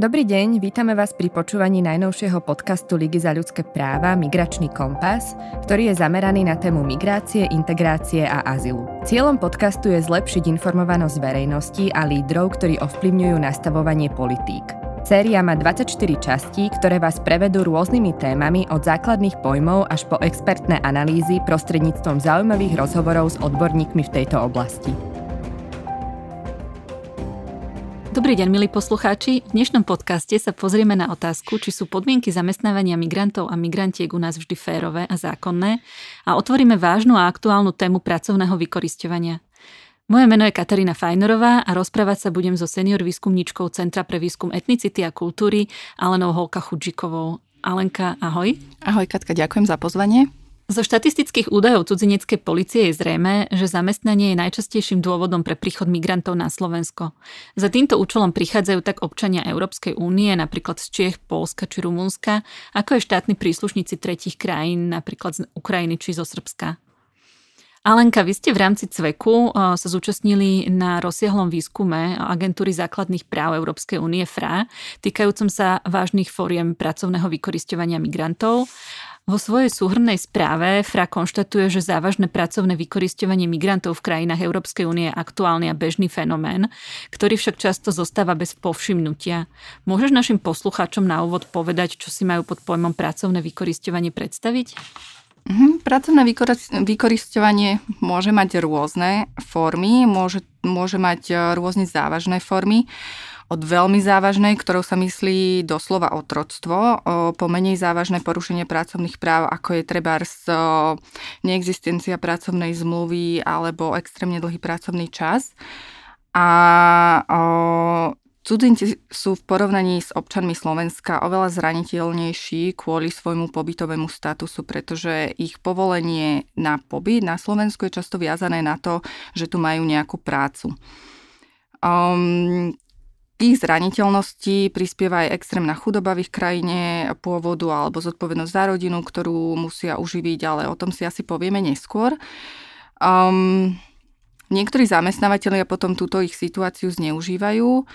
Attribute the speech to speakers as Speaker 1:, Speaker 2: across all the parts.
Speaker 1: Dobrý deň, vítame vás pri počúvaní najnovšieho podcastu Ligy za ľudské práva Migračný kompas, ktorý je zameraný na tému migrácie, integrácie a azylu. Cieľom podcastu je zlepšiť informovanosť verejnosti a lídrov, ktorí ovplyvňujú nastavovanie politík. Séria má 24 častí, ktoré vás prevedú rôznymi témami od základných pojmov až po expertné analýzy prostredníctvom zaujímavých rozhovorov s odborníkmi v tejto oblasti.
Speaker 2: Dobrý deň, milí poslucháči. V dnešnom podcaste sa pozrieme na otázku, či sú podmienky zamestnávania migrantov a migrantiek u nás vždy férové a zákonné a otvoríme vážnu a aktuálnu tému pracovného vykorisťovania. Moje meno je Katarína Fajnerová a rozprávať sa budem so senior výskumníčkou Centra pre výskum etnicity a kultúry Alenou Holka Chudžikovou. Alenka, ahoj.
Speaker 3: Ahoj Katka, ďakujem za pozvanie.
Speaker 2: Zo štatistických údajov cudzineckej policie je zrejme, že zamestnanie je najčastejším dôvodom pre príchod migrantov na Slovensko. Za týmto účelom prichádzajú tak občania Európskej únie, napríklad z Čiech, Polska či Rumunska, ako aj štátni príslušníci tretich krajín, napríklad z Ukrajiny či zo Srbska. Alenka, vy ste v rámci CVEKu eh, sa zúčastnili na rozsiahlom výskume agentúry základných práv Európskej únie FRA, týkajúcom sa vážnych fóriem pracovného vykoristovania migrantov. Vo svojej súhrnej správe FRA konštatuje, že závažné pracovné vykoristovanie migrantov v krajinách Európskej únie je aktuálny a bežný fenomén, ktorý však často zostáva bez povšimnutia. Môžeš našim poslucháčom na úvod povedať, čo si majú pod pojmom pracovné vykoristovanie predstaviť?
Speaker 3: Mhm, pracovné vykoristovanie môže mať rôzne formy, môže, môže mať e, rôzne závažné formy od veľmi závažnej, ktorou sa myslí doslova otroctvo, po menej závažné porušenie pracovných práv, ako je treba neexistencia pracovnej zmluvy alebo extrémne dlhý pracovný čas. A Cudzinci sú v porovnaní s občanmi Slovenska oveľa zraniteľnejší kvôli svojmu pobytovému statusu, pretože ich povolenie na pobyt na Slovensku je často viazané na to, že tu majú nejakú prácu. Um, ich zraniteľnosti prispieva aj extrémna chudoba v ich krajine pôvodu alebo zodpovednosť za rodinu, ktorú musia uživiť, ale o tom si asi povieme neskôr. Um, niektorí zamestnávateľia potom túto ich situáciu zneužívajú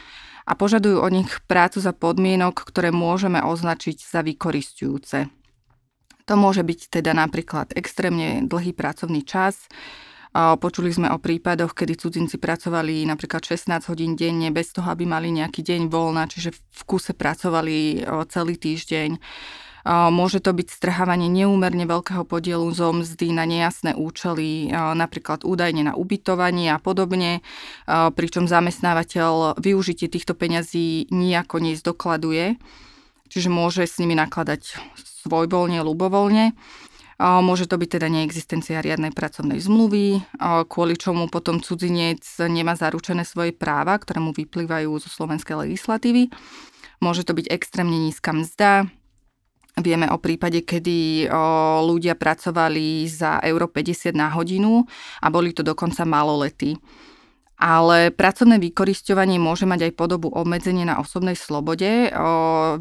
Speaker 3: a požadujú od nich prácu za podmienok, ktoré môžeme označiť za vykoristujúce. To môže byť teda napríklad extrémne dlhý pracovný čas, Počuli sme o prípadoch, kedy cudzinci pracovali napríklad 16 hodín denne bez toho, aby mali nejaký deň voľna, čiže v kuse pracovali celý týždeň. Môže to byť strhávanie neúmerne veľkého podielu zo mzdy na nejasné účely, napríklad údajne na ubytovanie a podobne, pričom zamestnávateľ využitie týchto peňazí nijako nezdokladuje, čiže môže s nimi nakladať svojvoľne, ľubovoľne. Môže to byť teda neexistencia riadnej pracovnej zmluvy, kvôli čomu potom cudzinec nemá zaručené svoje práva, ktoré mu vyplývajú zo slovenskej legislatívy. Môže to byť extrémne nízka mzda, Vieme o prípade, kedy ľudia pracovali za euro 50 na hodinu a boli to dokonca maloletí. Ale pracovné vykorisťovanie môže mať aj podobu obmedzenie na osobnej slobode.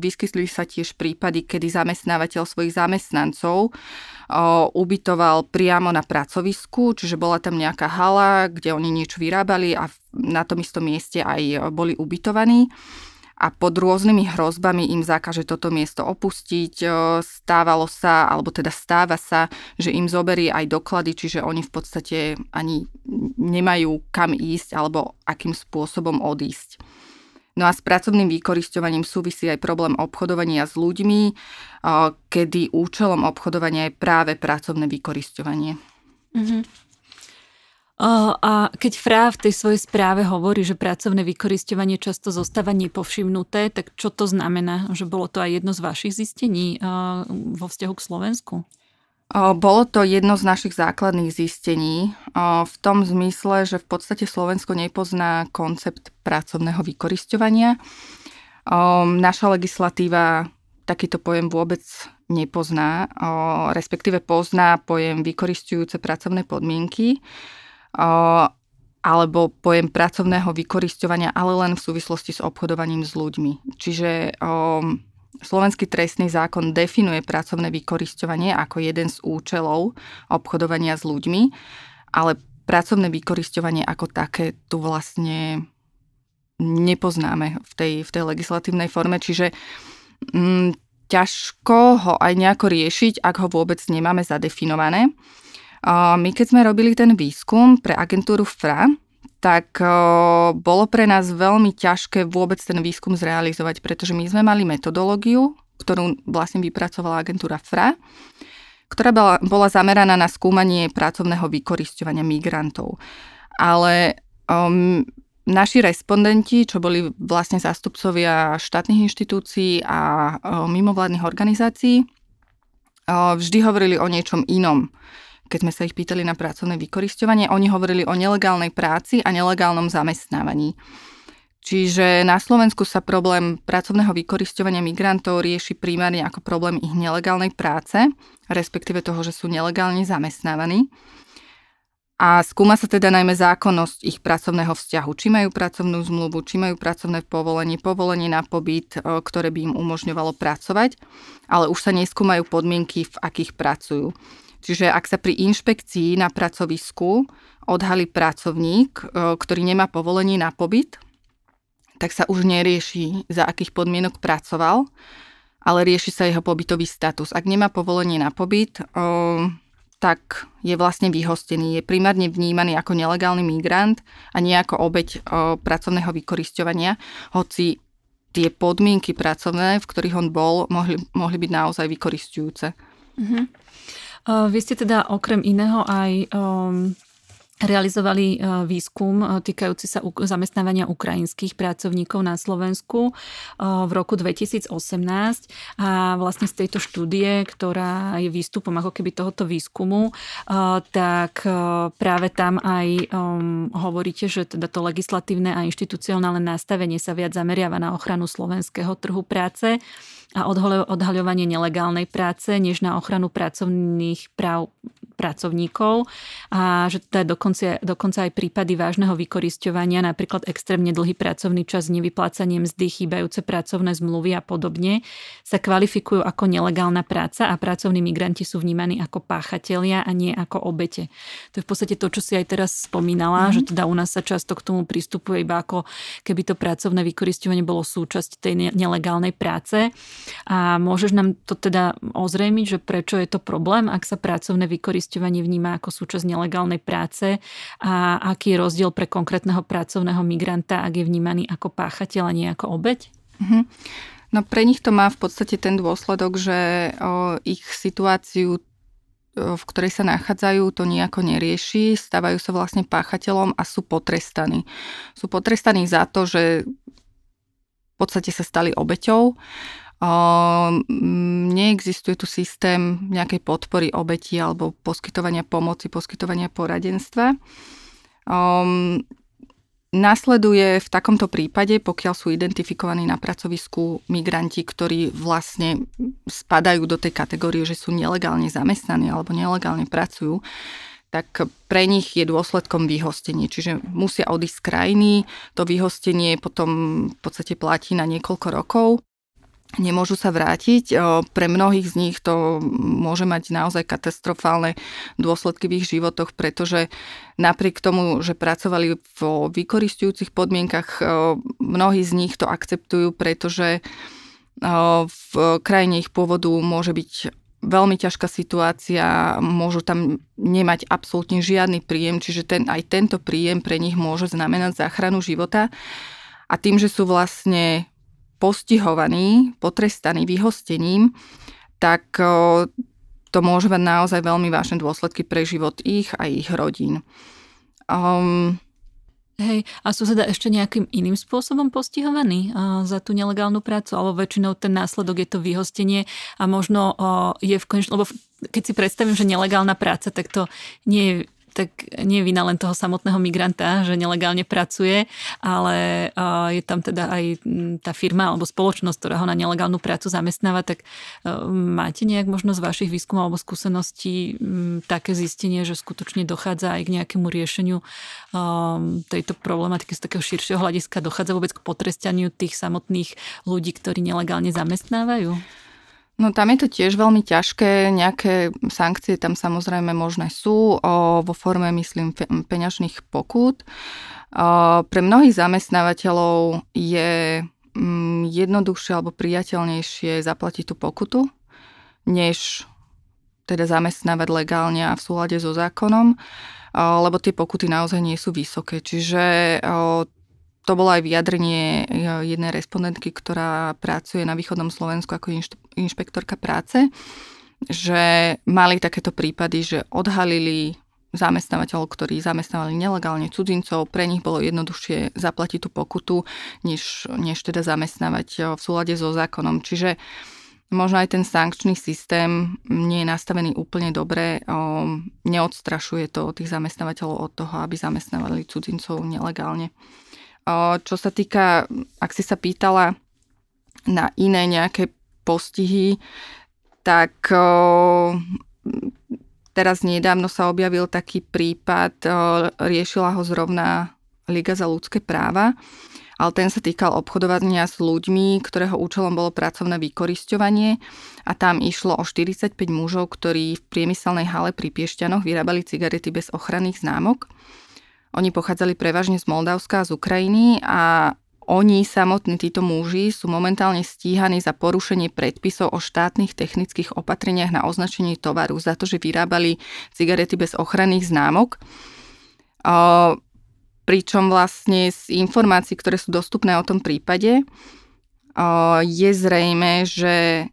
Speaker 3: Vyskytli sa tiež prípady, kedy zamestnávateľ svojich zamestnancov ubytoval priamo na pracovisku, čiže bola tam nejaká hala, kde oni niečo vyrábali a na tom istom mieste aj boli ubytovaní a pod rôznymi hrozbami im zakáže toto miesto opustiť. Stávalo sa, alebo teda stáva sa, že im zoberie aj doklady, čiže oni v podstate ani nemajú kam ísť alebo akým spôsobom odísť. No a s pracovným vykoristovaním súvisí aj problém obchodovania s ľuďmi, kedy účelom obchodovania je práve pracovné vykoristovanie. Mm-hmm.
Speaker 2: A keď Frá v tej svojej správe hovorí, že pracovné vykoristovanie často zostáva nepovšimnuté, tak čo to znamená? Že bolo to aj jedno z vašich zistení vo vzťahu k Slovensku?
Speaker 3: Bolo to jedno z našich základných zistení v tom zmysle, že v podstate Slovensko nepozná koncept pracovného vykorisťovania. Naša legislatíva takýto pojem vôbec nepozná, respektíve pozná pojem vykoristujúce pracovné podmienky alebo pojem pracovného vykorisťovania, ale len v súvislosti s obchodovaním s ľuďmi. Čiže Slovenský trestný zákon definuje pracovné vykorisťovanie ako jeden z účelov obchodovania s ľuďmi, ale pracovné vykorisťovanie ako také tu vlastne nepoznáme v tej, v tej legislatívnej forme, čiže mm, ťažko ho aj nejako riešiť, ak ho vôbec nemáme zadefinované. My keď sme robili ten výskum pre agentúru FRA, tak bolo pre nás veľmi ťažké vôbec ten výskum zrealizovať, pretože my sme mali metodológiu, ktorú vlastne vypracovala agentúra FRA, ktorá bola, bola zameraná na skúmanie pracovného vykoristovania migrantov. Ale um, naši respondenti, čo boli vlastne zástupcovia štátnych inštitúcií a um, mimovládnych organizácií, um, vždy hovorili o niečom inom. Keď sme sa ich pýtali na pracovné vykoristovanie, oni hovorili o nelegálnej práci a nelegálnom zamestnávaní. Čiže na Slovensku sa problém pracovného vykoristovania migrantov rieši primárne ako problém ich nelegálnej práce, respektíve toho, že sú nelegálne zamestnávaní. A skúma sa teda najmä zákonnosť ich pracovného vzťahu. Či majú pracovnú zmluvu, či majú pracovné povolenie, povolenie na pobyt, e, ktoré by im umožňovalo pracovať, ale už sa neskúmajú podmienky, v akých pracujú. Čiže ak sa pri inšpekcii na pracovisku odhalí pracovník, e, ktorý nemá povolenie na pobyt, tak sa už nerieši, za akých podmienok pracoval, ale rieši sa jeho pobytový status. Ak nemá povolenie na pobyt, tak je vlastne vyhostený. Je primárne vnímaný ako nelegálny migrant a nie ako obeď pracovného vykoristovania, hoci tie podmienky pracovné, v ktorých on bol, mohli, mohli byť naozaj vykoristujúce.
Speaker 2: Uh-huh. Uh, vy ste teda okrem iného aj um, realizovali e, výskum e, týkajúci sa zamestnávania ukrajinských pracovníkov na Slovensku v roku 2018 a vlastne z tejto štúdie, ktorá je výstupom ako keby tohoto výskumu, tak práve tam aj hovoríte, že teda to legislatívne a inštitucionálne nastavenie sa viac zameriava na ochranu slovenského trhu práce a odhaľovanie nelegálnej práce, než na ochranu pracovných práv pracovníkov a že to je dokonca, dokonca aj prípady vážneho vykorisťovania, napríklad extrémne dlhý pracovný čas, nevyplácanie mzdy, chýbajúce pracovné zmluvy a podobne, sa kvalifikujú ako nelegálna práca a pracovní migranti sú vnímaní ako páchatelia a nie ako obete. To je v podstate to, čo si aj teraz spomínala, mm-hmm. že teda u nás sa často k tomu pristupuje iba ako keby to pracovné vykorisťovanie bolo súčasť tej nelegálnej práce. A môžeš nám to teda ozrejmiť, že prečo je to problém, ak sa pracovné vykoristovanie vníma ako súčasť nelegálnej práce a aký je rozdiel pre konkrétneho pracovného migranta, ak je vnímaný ako páchateľ a nie ako obeď? Mm-hmm.
Speaker 3: No pre nich to má v podstate ten dôsledok, že o, ich situáciu v ktorej sa nachádzajú, to nejako nerieši, stávajú sa vlastne páchateľom a sú potrestaní. Sú potrestaní za to, že v podstate sa stali obeťou Neexistuje tu systém nejakej podpory obeti alebo poskytovania pomoci, poskytovania poradenstva. Nasleduje v takomto prípade, pokiaľ sú identifikovaní na pracovisku migranti, ktorí vlastne spadajú do tej kategórie, že sú nelegálne zamestnaní alebo nelegálne pracujú, tak pre nich je dôsledkom vyhostenie. Čiže musia odísť z krajiny, to vyhostenie potom v podstate platí na niekoľko rokov nemôžu sa vrátiť. Pre mnohých z nich to môže mať naozaj katastrofálne dôsledky v ich životoch, pretože napriek tomu, že pracovali v vykoristujúcich podmienkach, mnohí z nich to akceptujú, pretože v krajine ich pôvodu môže byť veľmi ťažká situácia, môžu tam nemať absolútne žiadny príjem, čiže ten, aj tento príjem pre nich môže znamenať záchranu života. A tým, že sú vlastne postihovaní, potrestaní vyhostením, tak to môže mať naozaj veľmi vážne dôsledky pre život ich a ich rodín. Um,
Speaker 2: Hej, a sú teda ešte nejakým iným spôsobom postihovaní uh, za tú nelegálnu prácu, alebo väčšinou ten následok je to vyhostenie a možno uh, je v konečnom, lebo keď si predstavím, že nelegálna práca, tak to nie je tak nie je vina len toho samotného migranta, že nelegálne pracuje, ale je tam teda aj tá firma alebo spoločnosť, ktorá ho na nelegálnu prácu zamestnáva, tak máte nejak možno z vašich výskumov alebo skúseností také zistenie, že skutočne dochádza aj k nejakému riešeniu tejto problematiky z takého širšieho hľadiska, dochádza vôbec k potrestaniu tých samotných ľudí, ktorí nelegálne zamestnávajú?
Speaker 3: No tam je to tiež veľmi ťažké, nejaké sankcie tam samozrejme možné sú o, vo forme, myslím, peňažných pokút. O, pre mnohých zamestnávateľov je mm, jednoduchšie alebo priateľnejšie zaplatiť tú pokutu, než teda zamestnávať legálne a v súlade so zákonom, lebo tie pokuty naozaj nie sú vysoké. Čiže to bolo aj vyjadrenie jednej respondentky, ktorá pracuje na východnom Slovensku ako inšpektorka práce, že mali takéto prípady, že odhalili zamestnávateľov, ktorí zamestnávali nelegálne cudzincov, pre nich bolo jednoduchšie zaplatiť tú pokutu, než, než teda zamestnávať v súlade so zákonom. Čiže možno aj ten sankčný systém nie je nastavený úplne dobre, neodstrašuje to tých zamestnávateľov od toho, aby zamestnávali cudzincov nelegálne. Čo sa týka, ak si sa pýtala na iné nejaké postihy, tak teraz nedávno sa objavil taký prípad, riešila ho zrovna Liga za ľudské práva, ale ten sa týkal obchodovania s ľuďmi, ktorého účelom bolo pracovné vykorisťovanie a tam išlo o 45 mužov, ktorí v priemyselnej hale pri Piešťanoch vyrábali cigarety bez ochranných známok. Oni pochádzali prevažne z Moldavska a z Ukrajiny a oni samotní, títo muži, sú momentálne stíhaní za porušenie predpisov o štátnych technických opatreniach na označenie tovaru, za to, že vyrábali cigarety bez ochranných známok. O, pričom vlastne z informácií, ktoré sú dostupné o tom prípade, o, je zrejme, že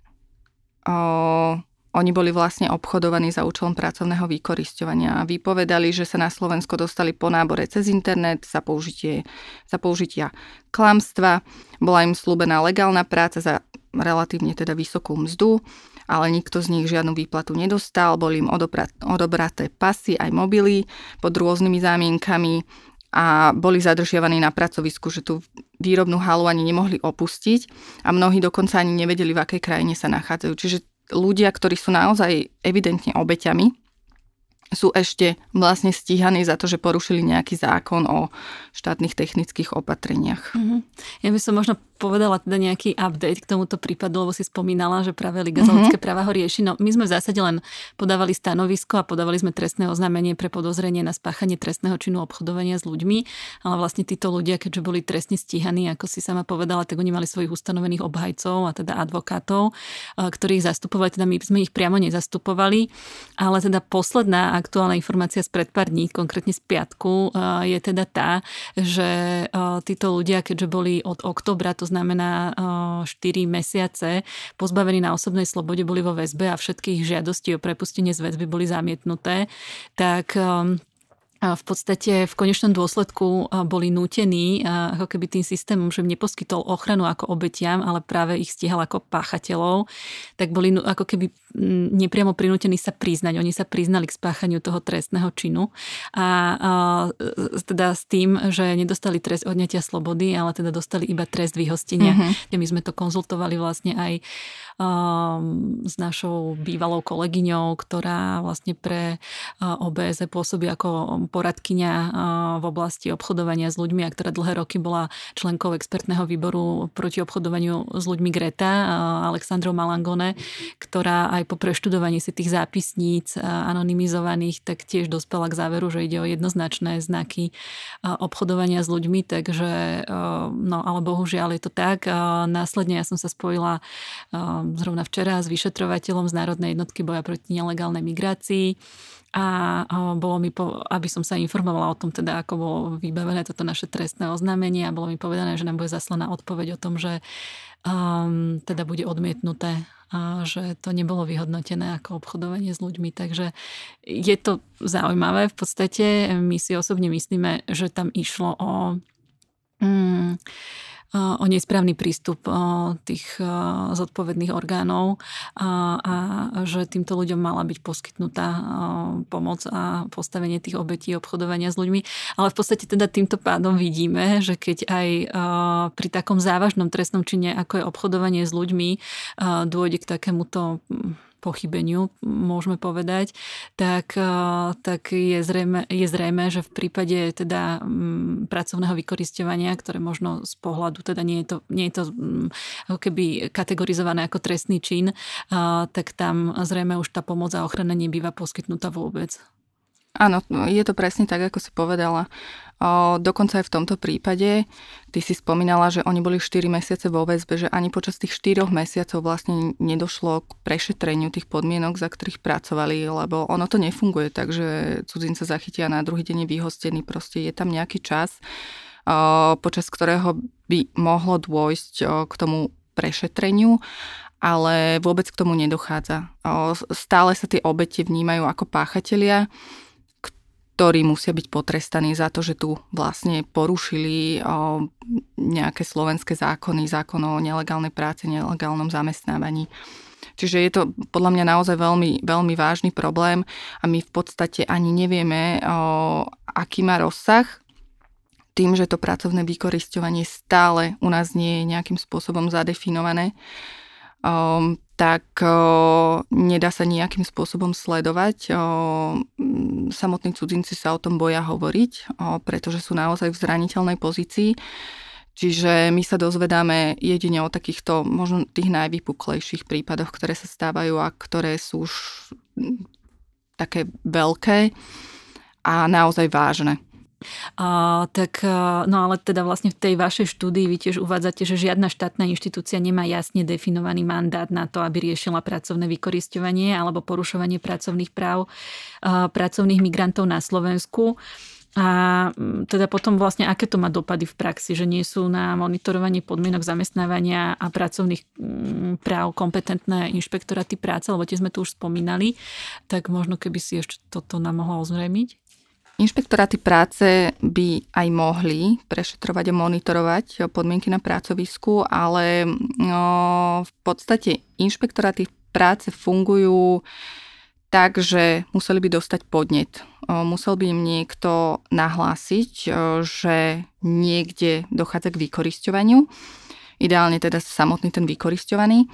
Speaker 3: o, oni boli vlastne obchodovaní za účelom pracovného vykoristovania a vypovedali, že sa na Slovensko dostali po nábore cez internet za, použitie, za použitia klamstva. Bola im slúbená legálna práca za relatívne teda vysokú mzdu, ale nikto z nich žiadnu výplatu nedostal. Boli im odobraté pasy aj mobily pod rôznymi zámienkami a boli zadržiavaní na pracovisku, že tú výrobnú halu ani nemohli opustiť a mnohí dokonca ani nevedeli, v akej krajine sa nachádzajú. Čiže ľudia, ktorí sú naozaj evidentne obeťami, sú ešte vlastne stíhaní za to, že porušili nejaký zákon o štátnych technických opatreniach. Mm-hmm.
Speaker 2: Ja by som možno povedala teda nejaký update k tomuto prípadu, lebo si spomínala, že práve Liga za ľudské práva ho rieši. No my sme v zásade len podávali stanovisko a podávali sme trestné oznámenie pre podozrenie na spáchanie trestného činu obchodovania s ľuďmi, ale vlastne títo ľudia, keďže boli trestne stíhaní, ako si sama povedala, tak oni mali svojich ustanovených obhajcov a teda advokátov, ktorých zastupovali, teda my sme ich priamo nezastupovali, ale teda posledná aktuálna informácia z pred dní, konkrétne z piatku, je teda tá, že títo ľudia, keďže boli od oktobra, to znamená 4 mesiace, pozbavení na osobnej slobode, boli vo väzbe a všetkých žiadosti o prepustenie z väzby boli zamietnuté, tak v podstate v konečnom dôsledku boli nútení ako keby tým systémom, že im neposkytol ochranu ako obetiam, ale práve ich stihal ako páchateľov, tak boli ako keby nepriamo prinútení sa priznať. Oni sa priznali k spáchaniu toho trestného činu a, a teda s tým, že nedostali trest odňatia slobody, ale teda dostali iba trest vyhostenia. Mm-hmm. My sme to konzultovali vlastne aj um, s našou bývalou kolegyňou, ktorá vlastne pre OBS pôsobí ako poradkyňa v oblasti obchodovania s ľuďmi a ktorá dlhé roky bola členkou expertného výboru proti obchodovaniu s ľuďmi Greta, Alexandrou Malangone, ktorá aj po preštudovaní si tých zápisníc anonymizovaných tak tiež dospela k záveru, že ide o jednoznačné znaky obchodovania s ľuďmi, takže no ale bohužiaľ je to tak. Následne ja som sa spojila zrovna včera s vyšetrovateľom z Národnej jednotky boja proti nelegálnej migrácii a bolo mi, po, aby som sa informovala o tom, teda ako bolo vybavené toto naše trestné oznámenie a bolo mi povedané, že nám bude zaslaná odpoveď o tom, že um, teda bude odmietnuté a že to nebolo vyhodnotené ako obchodovanie s ľuďmi. Takže je to zaujímavé. V podstate my si osobne myslíme, že tam išlo o... Um, o nesprávny prístup tých zodpovedných orgánov a, že týmto ľuďom mala byť poskytnutá pomoc a postavenie tých obetí obchodovania s ľuďmi. Ale v podstate teda týmto pádom vidíme, že keď aj pri takom závažnom trestnom čine, ako je obchodovanie s ľuďmi, dôjde k takémuto pochybeniu, môžeme povedať, tak, tak je, zrejme, je zrejme, že v prípade teda m, pracovného vykoristovania, ktoré možno z pohľadu teda nie je to, nie je to m, ako keby kategorizované ako trestný čin, a, tak tam zrejme už tá pomoc a ochrana nebýva poskytnutá vôbec.
Speaker 3: Áno, je to presne tak, ako si povedala. Dokonca aj v tomto prípade, ty si spomínala, že oni boli 4 mesiace vo väzbe, že ani počas tých 4 mesiacov vlastne nedošlo k prešetreniu tých podmienok, za ktorých pracovali, lebo ono to nefunguje tak, že cudzinca zachytia na druhý deň vyhostený, proste je tam nejaký čas, počas ktorého by mohlo dôjsť k tomu prešetreniu ale vôbec k tomu nedochádza. Stále sa tie obete vnímajú ako páchatelia ktorí musia byť potrestaní za to, že tu vlastne porušili nejaké slovenské zákony, zákon o nelegálnej práci, nelegálnom zamestnávaní. Čiže je to podľa mňa naozaj veľmi, veľmi vážny problém a my v podstate ani nevieme, aký má rozsah. Tým, že to pracovné vykoristovanie stále u nás nie je nejakým spôsobom zadefinované, tak nedá sa nejakým spôsobom sledovať. Samotní cudzinci sa o tom boja hovoriť, pretože sú naozaj v zraniteľnej pozícii. Čiže my sa dozvedáme jedine o takýchto možno tých najvypuklejších prípadoch, ktoré sa stávajú a ktoré sú už také veľké a naozaj vážne.
Speaker 2: A, tak, no ale teda vlastne v tej vašej štúdii vy tiež uvádzate, že žiadna štátna inštitúcia nemá jasne definovaný mandát na to, aby riešila pracovné vykoristovanie alebo porušovanie pracovných práv a, pracovných migrantov na Slovensku. A teda potom vlastne, aké to má dopady v praxi, že nie sú na monitorovanie podmienok zamestnávania a pracovných práv kompetentné inšpektoráty práce, lebo tie sme tu už spomínali, tak možno keby si ešte toto nám mohlo ozrejmiť.
Speaker 3: Inšpektoráty práce by aj mohli prešetrovať a monitorovať podmienky na pracovisku, ale no, v podstate inšpektoráty práce fungujú tak, že museli by dostať podnet. Musel by im niekto nahlásiť, že niekde dochádza k vykorisťovaniu. Ideálne teda samotný ten vykoristovaný.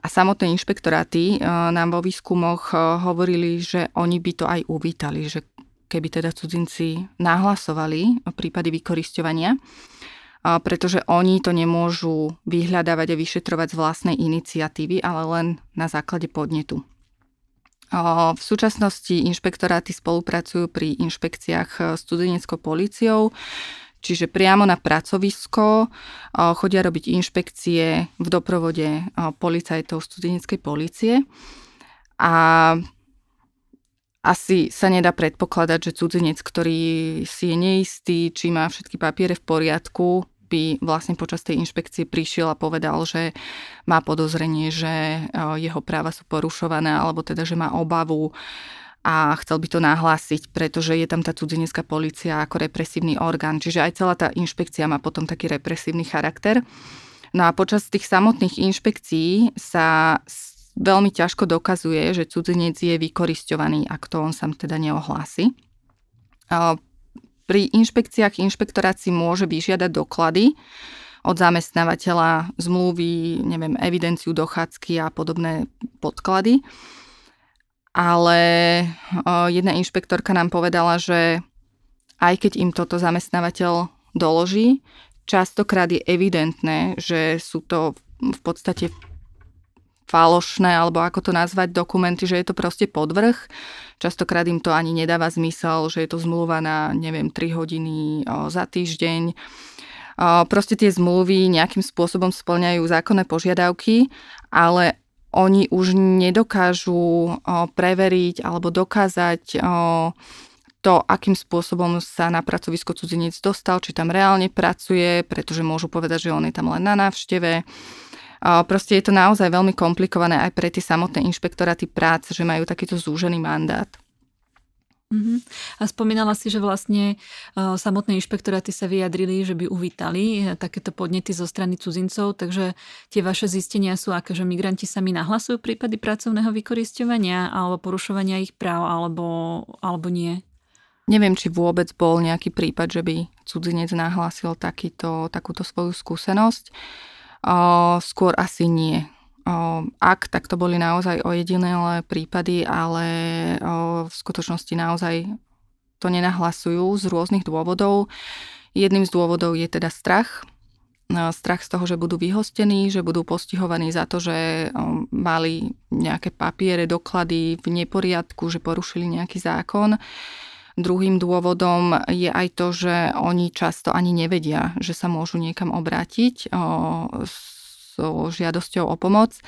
Speaker 3: A samotné inšpektoráty nám vo výskumoch hovorili, že oni by to aj uvítali, že keby teda cudzinci nahlasovali prípady vykorisťovania, pretože oni to nemôžu vyhľadávať a vyšetrovať z vlastnej iniciatívy, ale len na základe podnetu. V súčasnosti inšpektoráty spolupracujú pri inšpekciách s cudzineckou políciou, čiže priamo na pracovisko chodia robiť inšpekcie v doprovode policajtov z cudzineckej polície. A asi sa nedá predpokladať, že cudzinec, ktorý si je neistý, či má všetky papiere v poriadku, by vlastne počas tej inšpekcie prišiel a povedal, že má podozrenie, že e, jeho práva sú porušované, alebo teda, že má obavu a chcel by to nahlásiť, pretože je tam tá cudzinecká policia ako represívny orgán. Čiže aj celá tá inšpekcia má potom taký represívny charakter. No a počas tých samotných inšpekcií sa veľmi ťažko dokazuje, že cudzinec je vykoristovaný, ak to on sám teda neohlási. Pri inšpekciách inšpektorát si môže vyžiadať doklady od zamestnávateľa, zmluvy, neviem, evidenciu dochádzky a podobné podklady. Ale jedna inšpektorka nám povedala, že aj keď im toto zamestnávateľ doloží, častokrát je evidentné, že sú to v podstate falošné, alebo ako to nazvať, dokumenty, že je to proste podvrh. Častokrát im to ani nedáva zmysel, že je to zmluva na, neviem, 3 hodiny za týždeň. Proste tie zmluvy nejakým spôsobom splňajú zákonné požiadavky, ale oni už nedokážu preveriť alebo dokázať to, akým spôsobom sa na pracovisko cudzinec dostal, či tam reálne pracuje, pretože môžu povedať, že on je tam len na návšteve Proste je to naozaj veľmi komplikované aj pre tie samotné inšpektoráty práce, že majú takýto zúžený mandát.
Speaker 2: Uh-huh. A spomínala si, že vlastne uh, samotné inšpektoráty sa vyjadrili, že by uvítali e, takéto podnety zo strany cudzincov, takže tie vaše zistenia sú aké, že migranti sami nahlasujú prípady pracovného vykoristovania alebo porušovania ich práv, alebo, alebo nie?
Speaker 3: Neviem, či vôbec bol nejaký prípad, že by cudzinec nahlásil takýto, takúto svoju skúsenosť. Skôr asi nie. ak, tak to boli naozaj ojedinelé prípady, ale v skutočnosti naozaj to nenahlasujú z rôznych dôvodov. Jedným z dôvodov je teda strach. Strach z toho, že budú vyhostení, že budú postihovaní za to, že mali nejaké papiere, doklady v neporiadku, že porušili nejaký zákon. Druhým dôvodom je aj to, že oni často ani nevedia, že sa môžu niekam obrátiť so žiadosťou o pomoc.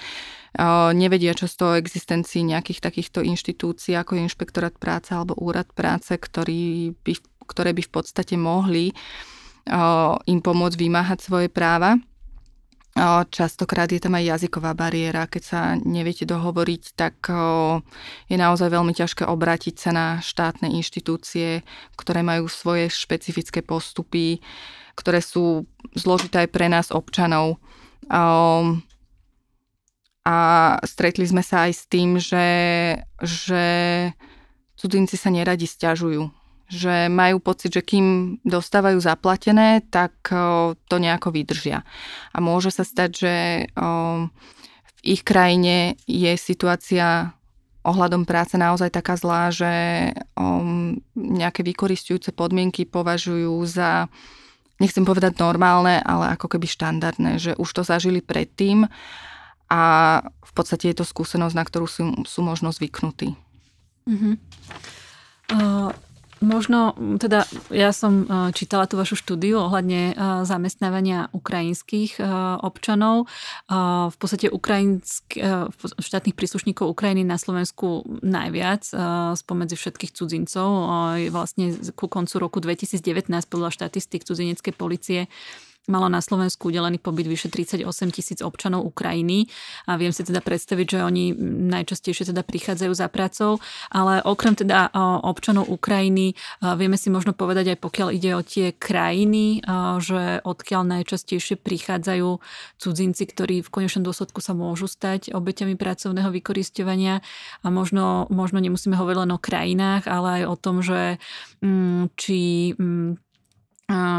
Speaker 3: Nevedia často o existencii nejakých takýchto inštitúcií ako je Inšpektorát práce alebo Úrad práce, ktorý by, ktoré by v podstate mohli im pomôcť vymáhať svoje práva. Častokrát je tam aj jazyková bariéra. Keď sa neviete dohovoriť, tak je naozaj veľmi ťažké obrátiť sa na štátne inštitúcie, ktoré majú svoje špecifické postupy, ktoré sú zložité aj pre nás občanov. A stretli sme sa aj s tým, že, že cudzinci sa neradi stiažujú. Že majú pocit, že kým dostávajú zaplatené, tak to nejako vydržia. A môže sa stať, že v ich krajine je situácia ohľadom práce naozaj taká zlá, že nejaké vykoristujúce podmienky považujú za nechcem povedať normálne, ale ako keby štandardné, že už to zažili predtým a v podstate je to skúsenosť, na ktorú sú, sú možno zvyknutí.
Speaker 2: Mm-hmm. Uh, Možno, teda ja som čítala tú vašu štúdiu ohľadne zamestnávania ukrajinských občanov. V podstate ukrajinsk, štátnych príslušníkov Ukrajiny na Slovensku najviac spomedzi všetkých cudzincov. Vlastne ku koncu roku 2019 podľa štatistik cudzineckej policie malo na Slovensku udelený pobyt vyše 38 tisíc občanov Ukrajiny a viem si teda predstaviť, že oni najčastejšie teda prichádzajú za prácou, ale okrem teda občanov Ukrajiny vieme si možno povedať aj pokiaľ ide o tie krajiny, že odkiaľ najčastejšie prichádzajú cudzinci, ktorí v konečnom dôsledku sa môžu stať obeťami pracovného vykoristovania a možno, možno nemusíme hovoriť len o krajinách, ale aj o tom, že mm, či mm,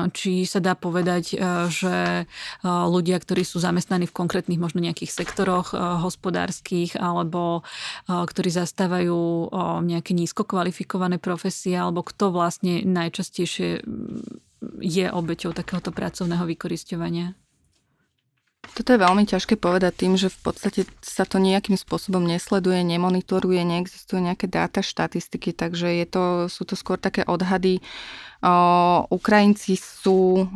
Speaker 2: či sa dá povedať, e, že e, ľudia, ktorí sú zamestnaní v konkrétnych možno nejakých sektoroch e, hospodárskych alebo ktorí zastávajú nejaké nízko kvalifikované profesie alebo kto vlastne najčastejšie je obeťou takéhoto pracovného vykoristovania?
Speaker 3: Toto je veľmi ťažké povedať tým, že v podstate sa to nejakým spôsobom nesleduje, nemonitoruje, neexistujú nejaké dáta, štatistiky, takže je to, sú to skôr také odhady. O, Ukrajinci sú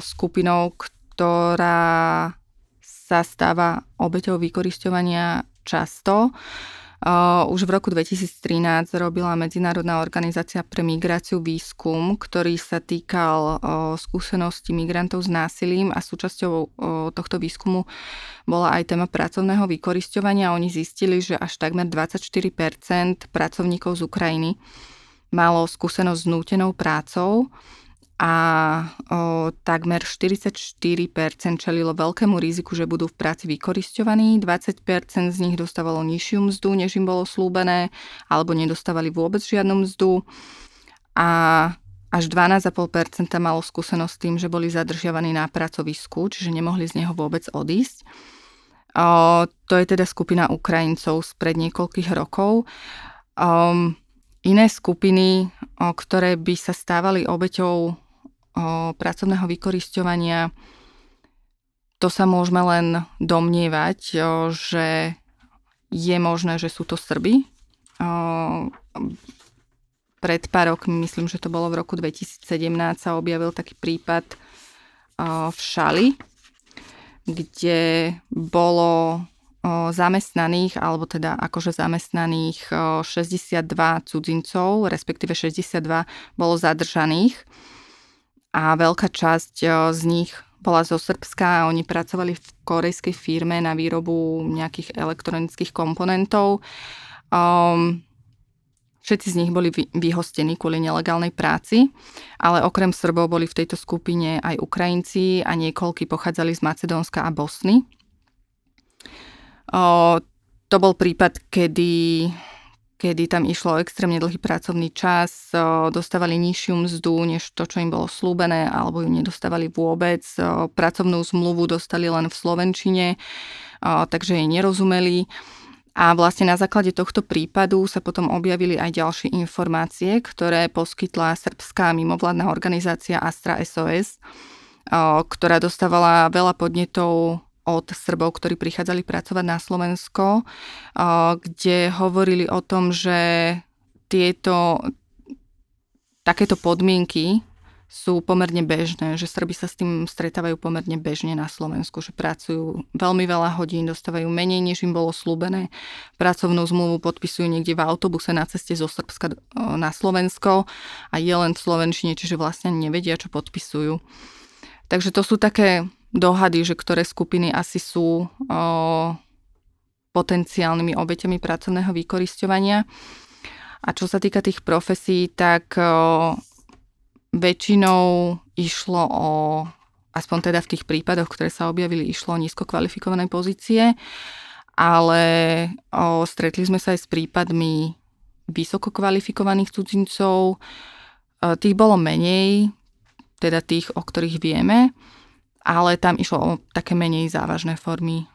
Speaker 3: skupinou, ktorá sa stáva obeťou vykoristovania často. Už v roku 2013 robila Medzinárodná organizácia pre migráciu výskum, ktorý sa týkal skúseností migrantov s násilím a súčasťou tohto výskumu bola aj téma pracovného vykorisťovania. Oni zistili, že až takmer 24% pracovníkov z Ukrajiny malo skúsenosť s nútenou prácou a o, takmer 44% čelilo veľkému riziku, že budú v práci vykoristovaní, 20% z nich dostávalo nižšiu mzdu, než im bolo slúbené, alebo nedostávali vôbec žiadnu mzdu a až 12,5% malo skúsenosť s tým, že boli zadržiavaní na pracovisku, čiže nemohli z neho vôbec odísť. O, to je teda skupina Ukrajincov spred niekoľkých rokov. Um, iné skupiny, ktoré by sa stávali obeťou pracovného vykorisťovania, to sa môžeme len domnievať, že je možné, že sú to Srby. Pred pár rokmi, myslím, že to bolo v roku 2017, sa objavil taký prípad v Šali, kde bolo zamestnaných, alebo teda akože zamestnaných 62 cudzincov, respektíve 62 bolo zadržaných a veľká časť z nich bola zo Srbska a oni pracovali v korejskej firme na výrobu nejakých elektronických komponentov. Um, všetci z nich boli vyhostení kvôli nelegálnej práci, ale okrem Srbov boli v tejto skupine aj Ukrajinci a niekoľky pochádzali z Macedónska a Bosny. O, to bol prípad, kedy kedy tam išlo o extrémne dlhý pracovný čas, dostávali nižšiu mzdu, než to, čo im bolo slúbené, alebo ju nedostávali vôbec. Pracovnú zmluvu dostali len v Slovenčine. takže jej nerozumeli. A vlastne na základe tohto prípadu sa potom objavili aj ďalšie informácie, ktoré poskytla srbská mimovládna organizácia Astra SOS, ktorá dostávala veľa podnetov od Srbov, ktorí prichádzali pracovať na Slovensko, kde hovorili o tom, že tieto takéto podmienky sú pomerne bežné, že Srby sa s tým stretávajú pomerne bežne na Slovensku, že pracujú veľmi veľa hodín, dostávajú menej, než im bolo slúbené. Pracovnú zmluvu podpisujú niekde v autobuse na ceste zo Srbska na Slovensko a je len v Slovenčine, čiže vlastne nevedia, čo podpisujú. Takže to sú také dohady, že ktoré skupiny asi sú o, potenciálnymi obeťami pracovného vykorisťovania. A čo sa týka tých profesí, tak o, väčšinou išlo o, aspoň teda v tých prípadoch, ktoré sa objavili, išlo o nízko kvalifikované pozície, ale o, stretli sme sa aj s prípadmi vysoko kvalifikovaných cudzincov. Tých bolo menej, teda tých, o ktorých vieme, ale tam išlo o také menej závažné formy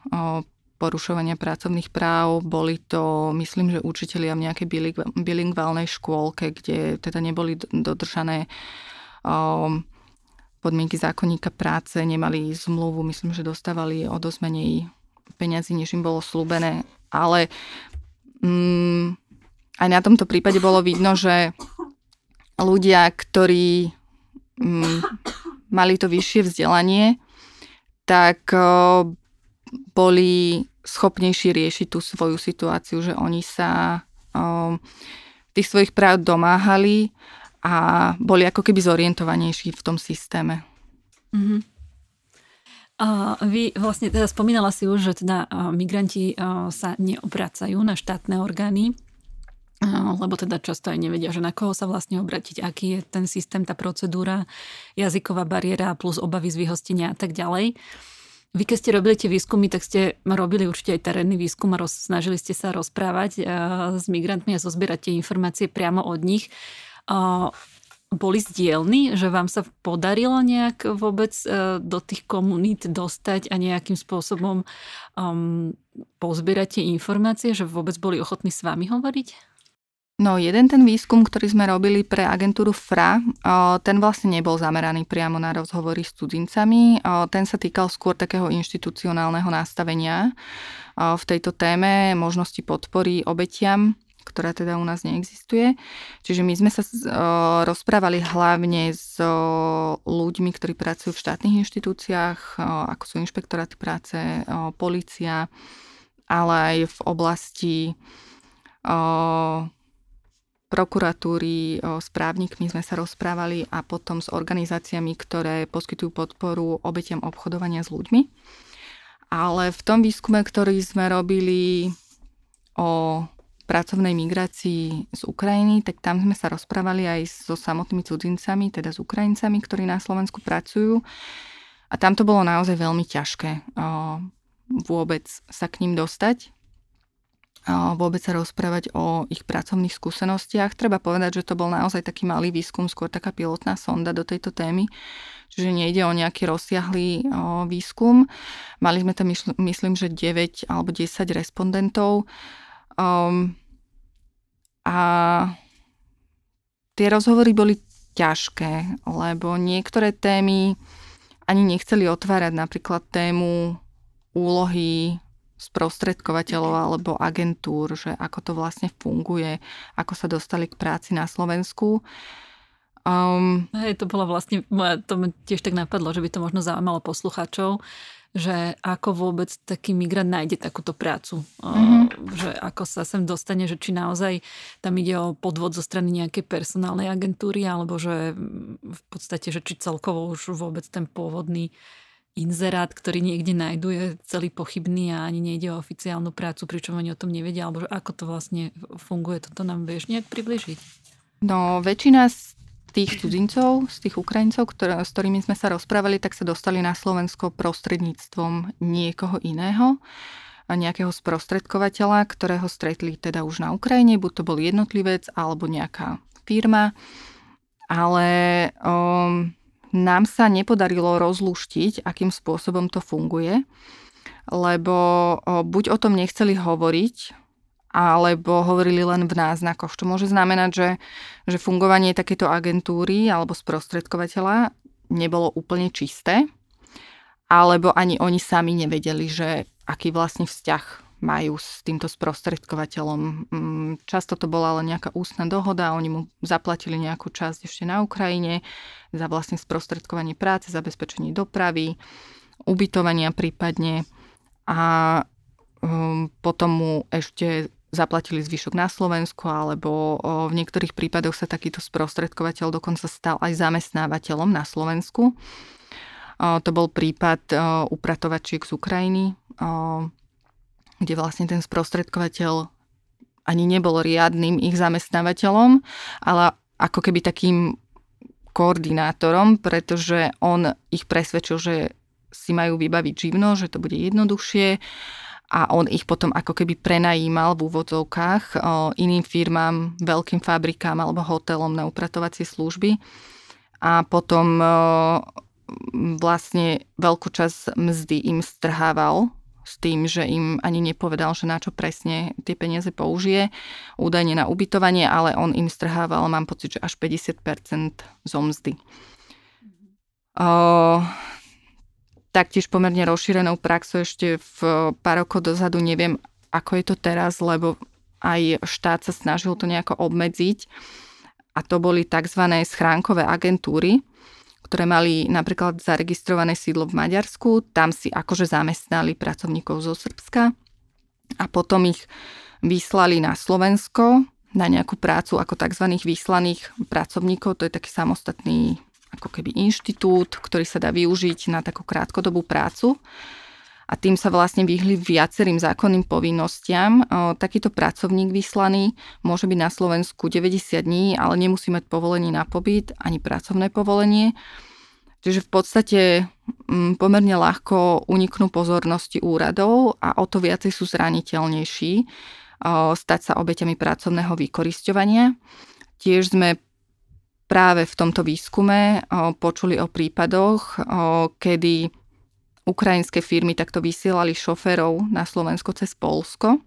Speaker 3: porušovania pracovných práv. Boli to, myslím, že učitelia v nejakej bilingválnej škôlke, kde teda neboli dodržané podmienky zákonníka práce, nemali zmluvu, myslím, že dostávali o dosť menej peňazí, než im bolo slúbené. Ale um, aj na tomto prípade bolo vidno, že ľudia, ktorí um, mali to vyššie vzdelanie, tak boli schopnejší riešiť tú svoju situáciu, že oni sa tých svojich práv domáhali a boli ako keby zorientovanejší v tom systéme. Mm-hmm.
Speaker 2: Vy vlastne teda spomínala si už, že teda migranti sa neobracajú na štátne orgány, lebo teda často aj nevedia, že na koho sa vlastne obratiť, aký je ten systém, tá procedúra, jazyková bariéra plus obavy z vyhostenia a tak ďalej. Vy keď ste robili tie výskumy, tak ste robili určite aj terénny výskum a roz, snažili ste sa rozprávať uh, s migrantmi a zozbierať tie informácie priamo od nich. Uh, boli zdielni, že vám sa podarilo nejak vôbec uh, do tých komunít dostať a nejakým spôsobom um, pozbierať tie informácie, že vôbec boli ochotní s vami hovoriť?
Speaker 3: No jeden ten výskum, ktorý sme robili pre agentúru FRA, ten vlastne nebol zameraný priamo na rozhovory s cudzincami. Ten sa týkal skôr takého inštitucionálneho nastavenia v tejto téme, možnosti podpory obetiam ktorá teda u nás neexistuje. Čiže my sme sa rozprávali hlavne s ľuďmi, ktorí pracujú v štátnych inštitúciách, ako sú inšpektoráty práce, policia, ale aj v oblasti prokuratúry, s právnikmi sme sa rozprávali a potom s organizáciami, ktoré poskytujú podporu obetiam obchodovania s ľuďmi. Ale v tom výskume, ktorý sme robili o pracovnej migrácii z Ukrajiny, tak tam sme sa rozprávali aj so samotnými cudzincami, teda s Ukrajincami, ktorí na Slovensku pracujú. A tam to bolo naozaj veľmi ťažké vôbec sa k ním dostať vôbec sa rozprávať o ich pracovných skúsenostiach. Treba povedať, že to bol naozaj taký malý výskum, skôr taká pilotná sonda do tejto témy. Čiže nejde o nejaký rozsiahlý výskum. Mali sme tam, myslím, že 9 alebo 10 respondentov. Um, a tie rozhovory boli ťažké, lebo niektoré témy ani nechceli otvárať napríklad tému úlohy sprostredkovateľov alebo agentúr, že ako to vlastne funguje, ako sa dostali k práci na Slovensku.
Speaker 2: Um, Hej, to bolo vlastne, to mi tiež tak napadlo, že by to možno zaujímalo poslucháčov, že ako vôbec taký migrant nájde takúto prácu. Mm-hmm. Že ako sa sem dostane, že či naozaj tam ide o podvod zo strany nejakej personálnej agentúry, alebo že v podstate, že či celkovo už vôbec ten pôvodný inzerát, ktorý niekde nájdu, je celý pochybný a ani nejde o oficiálnu prácu, pričom oni o tom nevedia, alebo ako to vlastne funguje, toto nám vieš nejak približiť?
Speaker 3: No, väčšina z tých cudzincov, z tých Ukrajincov, ktoré, s ktorými sme sa rozprávali, tak sa dostali na Slovensko prostredníctvom niekoho iného, nejakého sprostredkovateľa, ktorého stretli teda už na Ukrajine, buď to bol jednotlivec alebo nejaká firma, ale um, nám sa nepodarilo rozluštiť, akým spôsobom to funguje. lebo buď o tom nechceli hovoriť, alebo hovorili len v náznakoch, čo môže znamenať, že, že fungovanie takéto agentúry alebo sprostredkovateľa nebolo úplne čisté, alebo ani oni sami nevedeli, že aký vlastne vzťah majú s týmto sprostredkovateľom. Mm, často to bola len nejaká ústna dohoda, oni mu zaplatili nejakú časť ešte na Ukrajine za vlastne sprostredkovanie práce, zabezpečenie dopravy, ubytovania prípadne a um, potom mu ešte zaplatili zvyšok na Slovensku, alebo v niektorých prípadoch sa takýto sprostredkovateľ dokonca stal aj zamestnávateľom na Slovensku. To bol prípad upratovačiek z Ukrajiny, kde vlastne ten sprostredkovateľ ani nebol riadným ich zamestnávateľom, ale ako keby takým koordinátorom, pretože on ich presvedčil, že si majú vybaviť živno, že to bude jednoduchšie a on ich potom ako keby prenajímal v úvodzovkách iným firmám, veľkým fabrikám alebo hotelom na upratovacie služby. A potom vlastne veľkú časť mzdy im strhával s tým, že im ani nepovedal, že na čo presne tie peniaze použije, údajne na ubytovanie, ale on im strhával, mám pocit, že až 50% zo mzdy. Uh, taktiež pomerne rozšírenou praxou ešte v pár rokov dozadu, neviem ako je to teraz, lebo aj štát sa snažil to nejako obmedziť a to boli tzv. schránkové agentúry, ktoré mali napríklad zaregistrované sídlo v Maďarsku, tam si akože zamestnali pracovníkov zo Srbska a potom ich vyslali na Slovensko na nejakú prácu ako tzv. vyslaných pracovníkov, to je taký samostatný ako keby inštitút, ktorý sa dá využiť na takú krátkodobú prácu a tým sa vlastne vyhli viacerým zákonným povinnostiam. Takýto pracovník vyslaný môže byť na Slovensku 90 dní, ale nemusí mať povolenie na pobyt ani pracovné povolenie. Čiže v podstate mm, pomerne ľahko uniknú pozornosti úradov a o to viacej sú zraniteľnejší stať sa obeťami pracovného vykorisťovania. Tiež sme práve v tomto výskume počuli o prípadoch, kedy ukrajinské firmy takto vysielali šoférov na Slovensko cez Polsko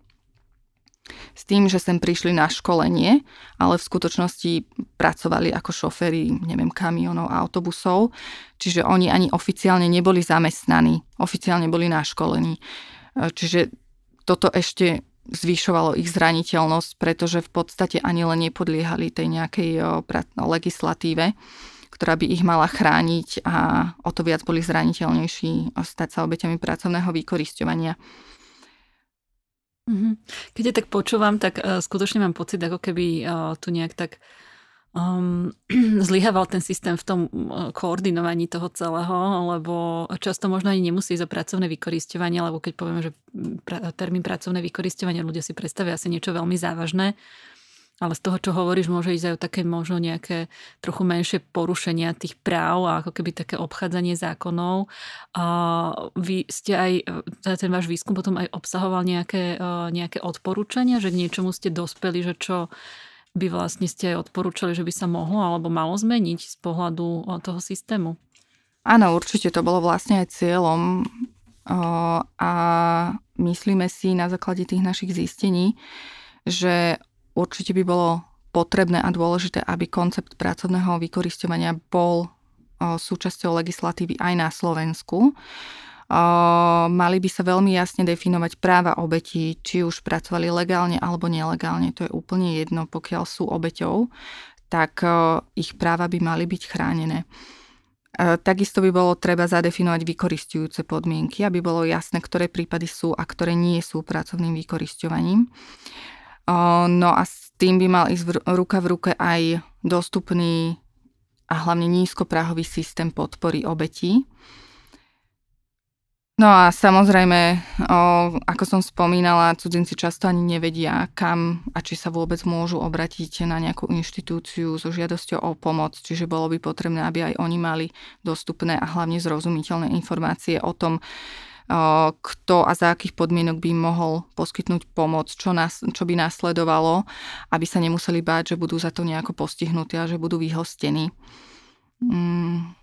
Speaker 3: s tým, že sem prišli na školenie, ale v skutočnosti pracovali ako šoféry, neviem, kamionov a autobusov, čiže oni ani oficiálne neboli zamestnaní, oficiálne boli na školení. Čiže toto ešte zvyšovalo ich zraniteľnosť, pretože v podstate ani len nepodliehali tej nejakej legislatíve, ktorá by ich mala chrániť a o to viac boli zraniteľnejší stať sa obeťami pracovného vykorisťovania.
Speaker 2: Mhm. Keď ja tak počúvam, tak uh, skutočne mám pocit, ako keby uh, tu nejak tak um, zlyhával ten systém v tom uh, koordinovaní toho celého, lebo často možno ani nemusí za pracovné vykoristovanie, lebo keď povieme, že pra, termín pracovné vykoristovanie, ľudia si predstavia asi niečo veľmi závažné, ale z toho, čo hovoríš, môže ísť aj o také možno nejaké trochu menšie porušenia tých práv a ako keby také obchádzanie zákonov. A vy ste aj, ten váš výskum potom aj obsahoval nejaké, nejaké odporúčania, že k niečomu ste dospeli, že čo by vlastne ste aj odporúčali, že by sa mohlo alebo malo zmeniť z pohľadu toho systému?
Speaker 3: Áno, určite to bolo vlastne aj cieľom a myslíme si na základe tých našich zistení, že určite by bolo potrebné a dôležité, aby koncept pracovného vykoristovania bol súčasťou legislatívy aj na Slovensku. Mali by sa veľmi jasne definovať práva obetí, či už pracovali legálne alebo nelegálne. To je úplne jedno, pokiaľ sú obeťou, tak ich práva by mali byť chránené. Takisto by bolo treba zadefinovať vykoristujúce podmienky, aby bolo jasné, ktoré prípady sú a ktoré nie sú pracovným vykoristovaním. No a s tým by mal ísť ruka v ruke aj dostupný a hlavne nízkoprahový systém podpory obetí. No a samozrejme, ako som spomínala, cudzinci často ani nevedia, kam a či sa vôbec môžu obratiť na nejakú inštitúciu so žiadosťou o pomoc, čiže bolo by potrebné, aby aj oni mali dostupné a hlavne zrozumiteľné informácie o tom, kto a za akých podmienok by mohol poskytnúť pomoc, čo, nás, čo by následovalo, aby sa nemuseli báť, že budú za to nejako postihnutí a že budú vyhostení. Mm.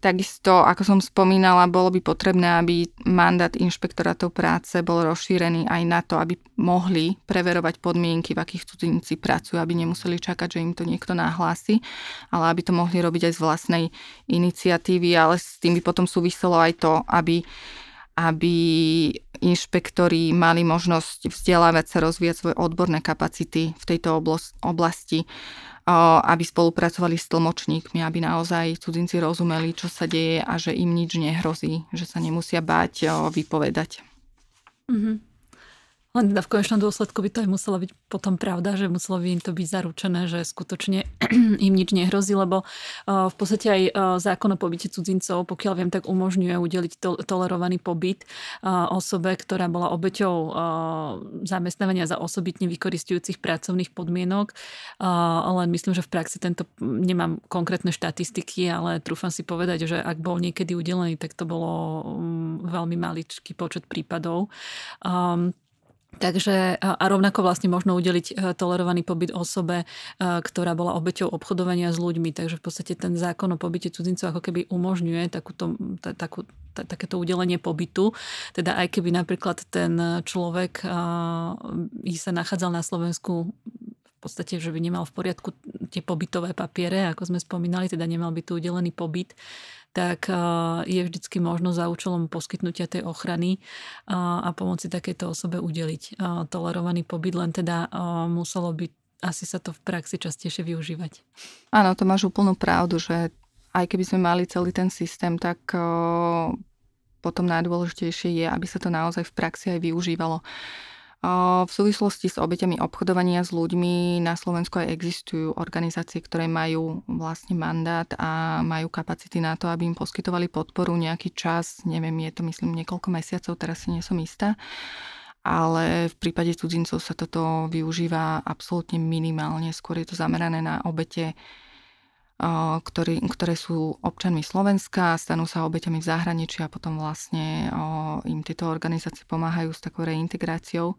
Speaker 3: Takisto, ako som spomínala, bolo by potrebné, aby mandát inšpektorátov práce bol rozšírený aj na to, aby mohli preverovať podmienky, v akých cudzinci pracujú, aby nemuseli čakať, že im to niekto nahlási, ale aby to mohli robiť aj z vlastnej iniciatívy, ale s tým by potom súviselo aj to, aby aby inšpektori mali možnosť vzdelávať sa, rozvíjať svoje odborné kapacity v tejto oblasti aby spolupracovali s tlmočníkmi, aby naozaj cudzinci rozumeli, čo sa deje a že im nič nehrozí, že sa nemusia báť vypovedať.
Speaker 2: Mm-hmm. Len teda v konečnom dôsledku by to aj musela byť potom pravda, že muselo by im to byť zaručené, že skutočne im nič nehrozí, lebo v podstate aj zákon o pobyte cudzincov, pokiaľ viem, tak umožňuje udeliť to, tolerovaný pobyt osobe, ktorá bola obeťou zamestnávania za osobitne vykoristujúcich pracovných podmienok. Len myslím, že v praxi tento, nemám konkrétne štatistiky, ale trúfam si povedať, že ak bol niekedy udelený, tak to bolo mm, veľmi maličký počet prípadov. Um, Takže a rovnako vlastne možno udeliť e, tolerovaný pobyt osobe, e, ktorá bola obeťou obchodovania s ľuďmi. Takže v podstate ten zákon o pobyte cudzincov ako keby umožňuje takúto, takú, takéto udelenie pobytu. Teda aj keby napríklad ten človek sa nachádzal na Slovensku v podstate, že by nemal v poriadku tie pobytové papiere, ako sme spomínali, teda nemal by tu udelený pobyt, tak je vždycky možno za účelom poskytnutia tej ochrany a pomoci takejto osobe udeliť tolerovaný pobyt, len teda muselo byť asi sa to v praxi častejšie využívať.
Speaker 3: Áno, to máš úplnú pravdu, že aj keby sme mali celý ten systém, tak potom najdôležitejšie je, aby sa to naozaj v praxi aj využívalo. V súvislosti s obeťami obchodovania s ľuďmi na Slovensku aj existujú organizácie, ktoré majú vlastne mandát a majú kapacity na to, aby im poskytovali podporu nejaký čas, neviem, je to myslím niekoľko mesiacov, teraz si nie som istá ale v prípade cudzincov sa toto využíva absolútne minimálne. Skôr je to zamerané na obete ktorí, ktoré sú občanmi Slovenska, stanú sa obeťami v zahraničí a potom vlastne im tieto organizácie pomáhajú s takou reintegráciou.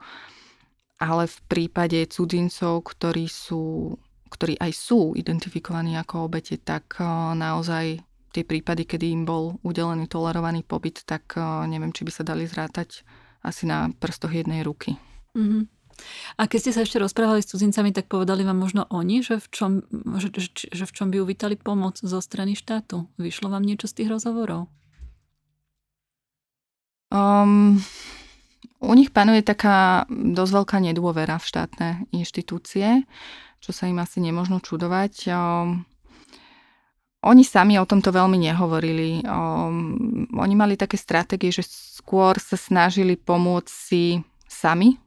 Speaker 3: Ale v prípade cudzincov, ktorí, sú, ktorí aj sú identifikovaní ako obete, tak naozaj tie prípady, kedy im bol udelený tolerovaný pobyt, tak neviem, či by sa dali zrátať asi na prstoch jednej ruky.
Speaker 2: Mm-hmm. A keď ste sa ešte rozprávali s cudzincami, tak povedali vám možno oni, že v čom, že, že, v čom by uvítali pomoc zo strany štátu? Vyšlo vám niečo z tých rozhovorov?
Speaker 3: Um, u nich panuje taká dosť veľká nedôvera v štátne inštitúcie, čo sa im asi nemožno čudovať. Um, oni sami o tomto veľmi nehovorili. Um, oni mali také stratégie, že skôr sa snažili pomôcť si sami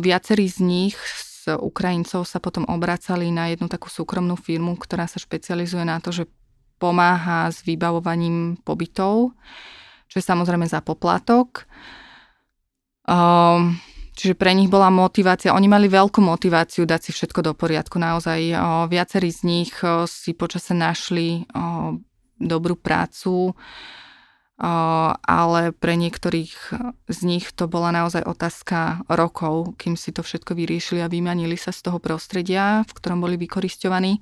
Speaker 3: Viacerí z nich, z Ukrajincov, sa potom obracali na jednu takú súkromnú firmu, ktorá sa špecializuje na to, že pomáha s vybavovaním pobytov, čo je samozrejme za poplatok. Čiže pre nich bola motivácia, oni mali veľkú motiváciu dať si všetko do poriadku. Naozaj viacerí z nich si počase našli dobrú prácu, ale pre niektorých z nich to bola naozaj otázka rokov, kým si to všetko vyriešili a vymanili sa z toho prostredia, v ktorom boli vykoristovaní.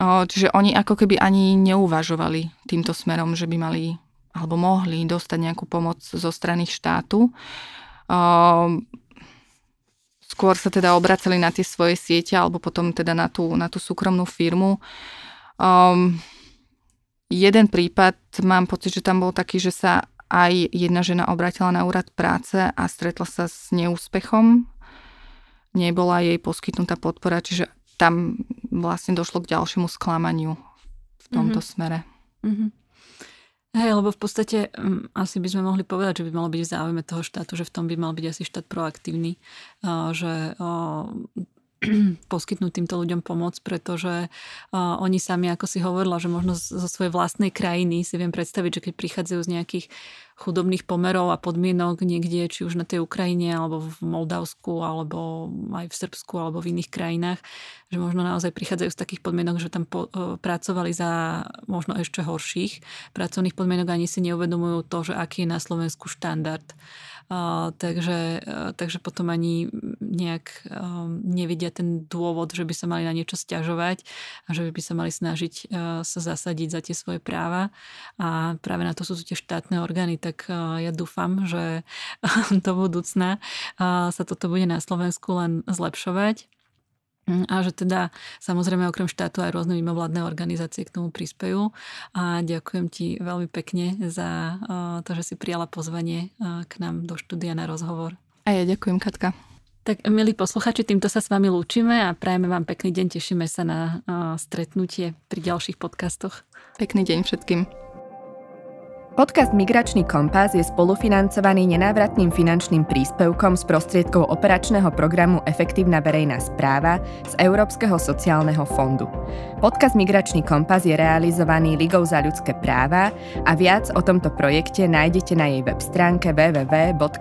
Speaker 3: Čiže oni ako keby ani neuvažovali týmto smerom, že by mali alebo mohli dostať nejakú pomoc zo strany štátu. Skôr sa teda obracali na tie svoje siete alebo potom teda na tú, na tú súkromnú firmu. Um, jeden prípad, mám pocit, že tam bol taký, že sa aj jedna žena obratila na úrad práce a stretla sa s neúspechom. Nebola jej poskytnutá podpora, čiže tam vlastne došlo k ďalšiemu sklamaniu v tomto mm-hmm. smere. Mm-hmm.
Speaker 2: Hej, lebo v podstate um, asi by sme mohli povedať, že by malo byť v záujme toho štátu, že v tom by mal byť asi štát proaktívny, uh, že uh, poskytnúť týmto ľuďom pomoc, pretože uh, oni sami, ako si hovorila, že možno zo svojej vlastnej krajiny si viem predstaviť, že keď prichádzajú z nejakých chudobných pomerov a podmienok niekde, či už na tej Ukrajine, alebo v Moldavsku, alebo aj v Srbsku, alebo v iných krajinách, že možno naozaj prichádzajú z takých podmienok, že tam po, uh, pracovali za možno ešte horších pracovných podmienok ani si neuvedomujú to, že aký je na Slovensku štandard. Uh, takže, uh, takže potom ani nejak um, nevidia ten dôvod, že by sa mali na niečo stiažovať a že by sa mali snažiť uh, sa zasadiť za tie svoje práva. A práve na to sú tie štátne orgány, tak uh, ja dúfam, že do budúcna sa toto bude na Slovensku len zlepšovať Hm, a že teda samozrejme okrem štátu aj rôzne mimovládne organizácie k tomu prispejú. A ďakujem ti veľmi pekne za to, že si prijala pozvanie k nám do štúdia na rozhovor.
Speaker 3: A ja ďakujem, Katka.
Speaker 2: Tak, milí posluchači, týmto sa s vami lúčime a prajeme vám pekný deň. Tešíme sa na stretnutie pri ďalších podcastoch.
Speaker 3: Pekný deň všetkým.
Speaker 1: Podcast Migračný kompas je spolufinancovaný nenávratným finančným príspevkom z prostriedkov operačného programu Efektívna verejná správa z Európskeho sociálneho fondu. Podcast Migračný kompas je realizovaný Ligou za ľudské práva a viac o tomto projekte nájdete na jej web stránke www.hrl.sk.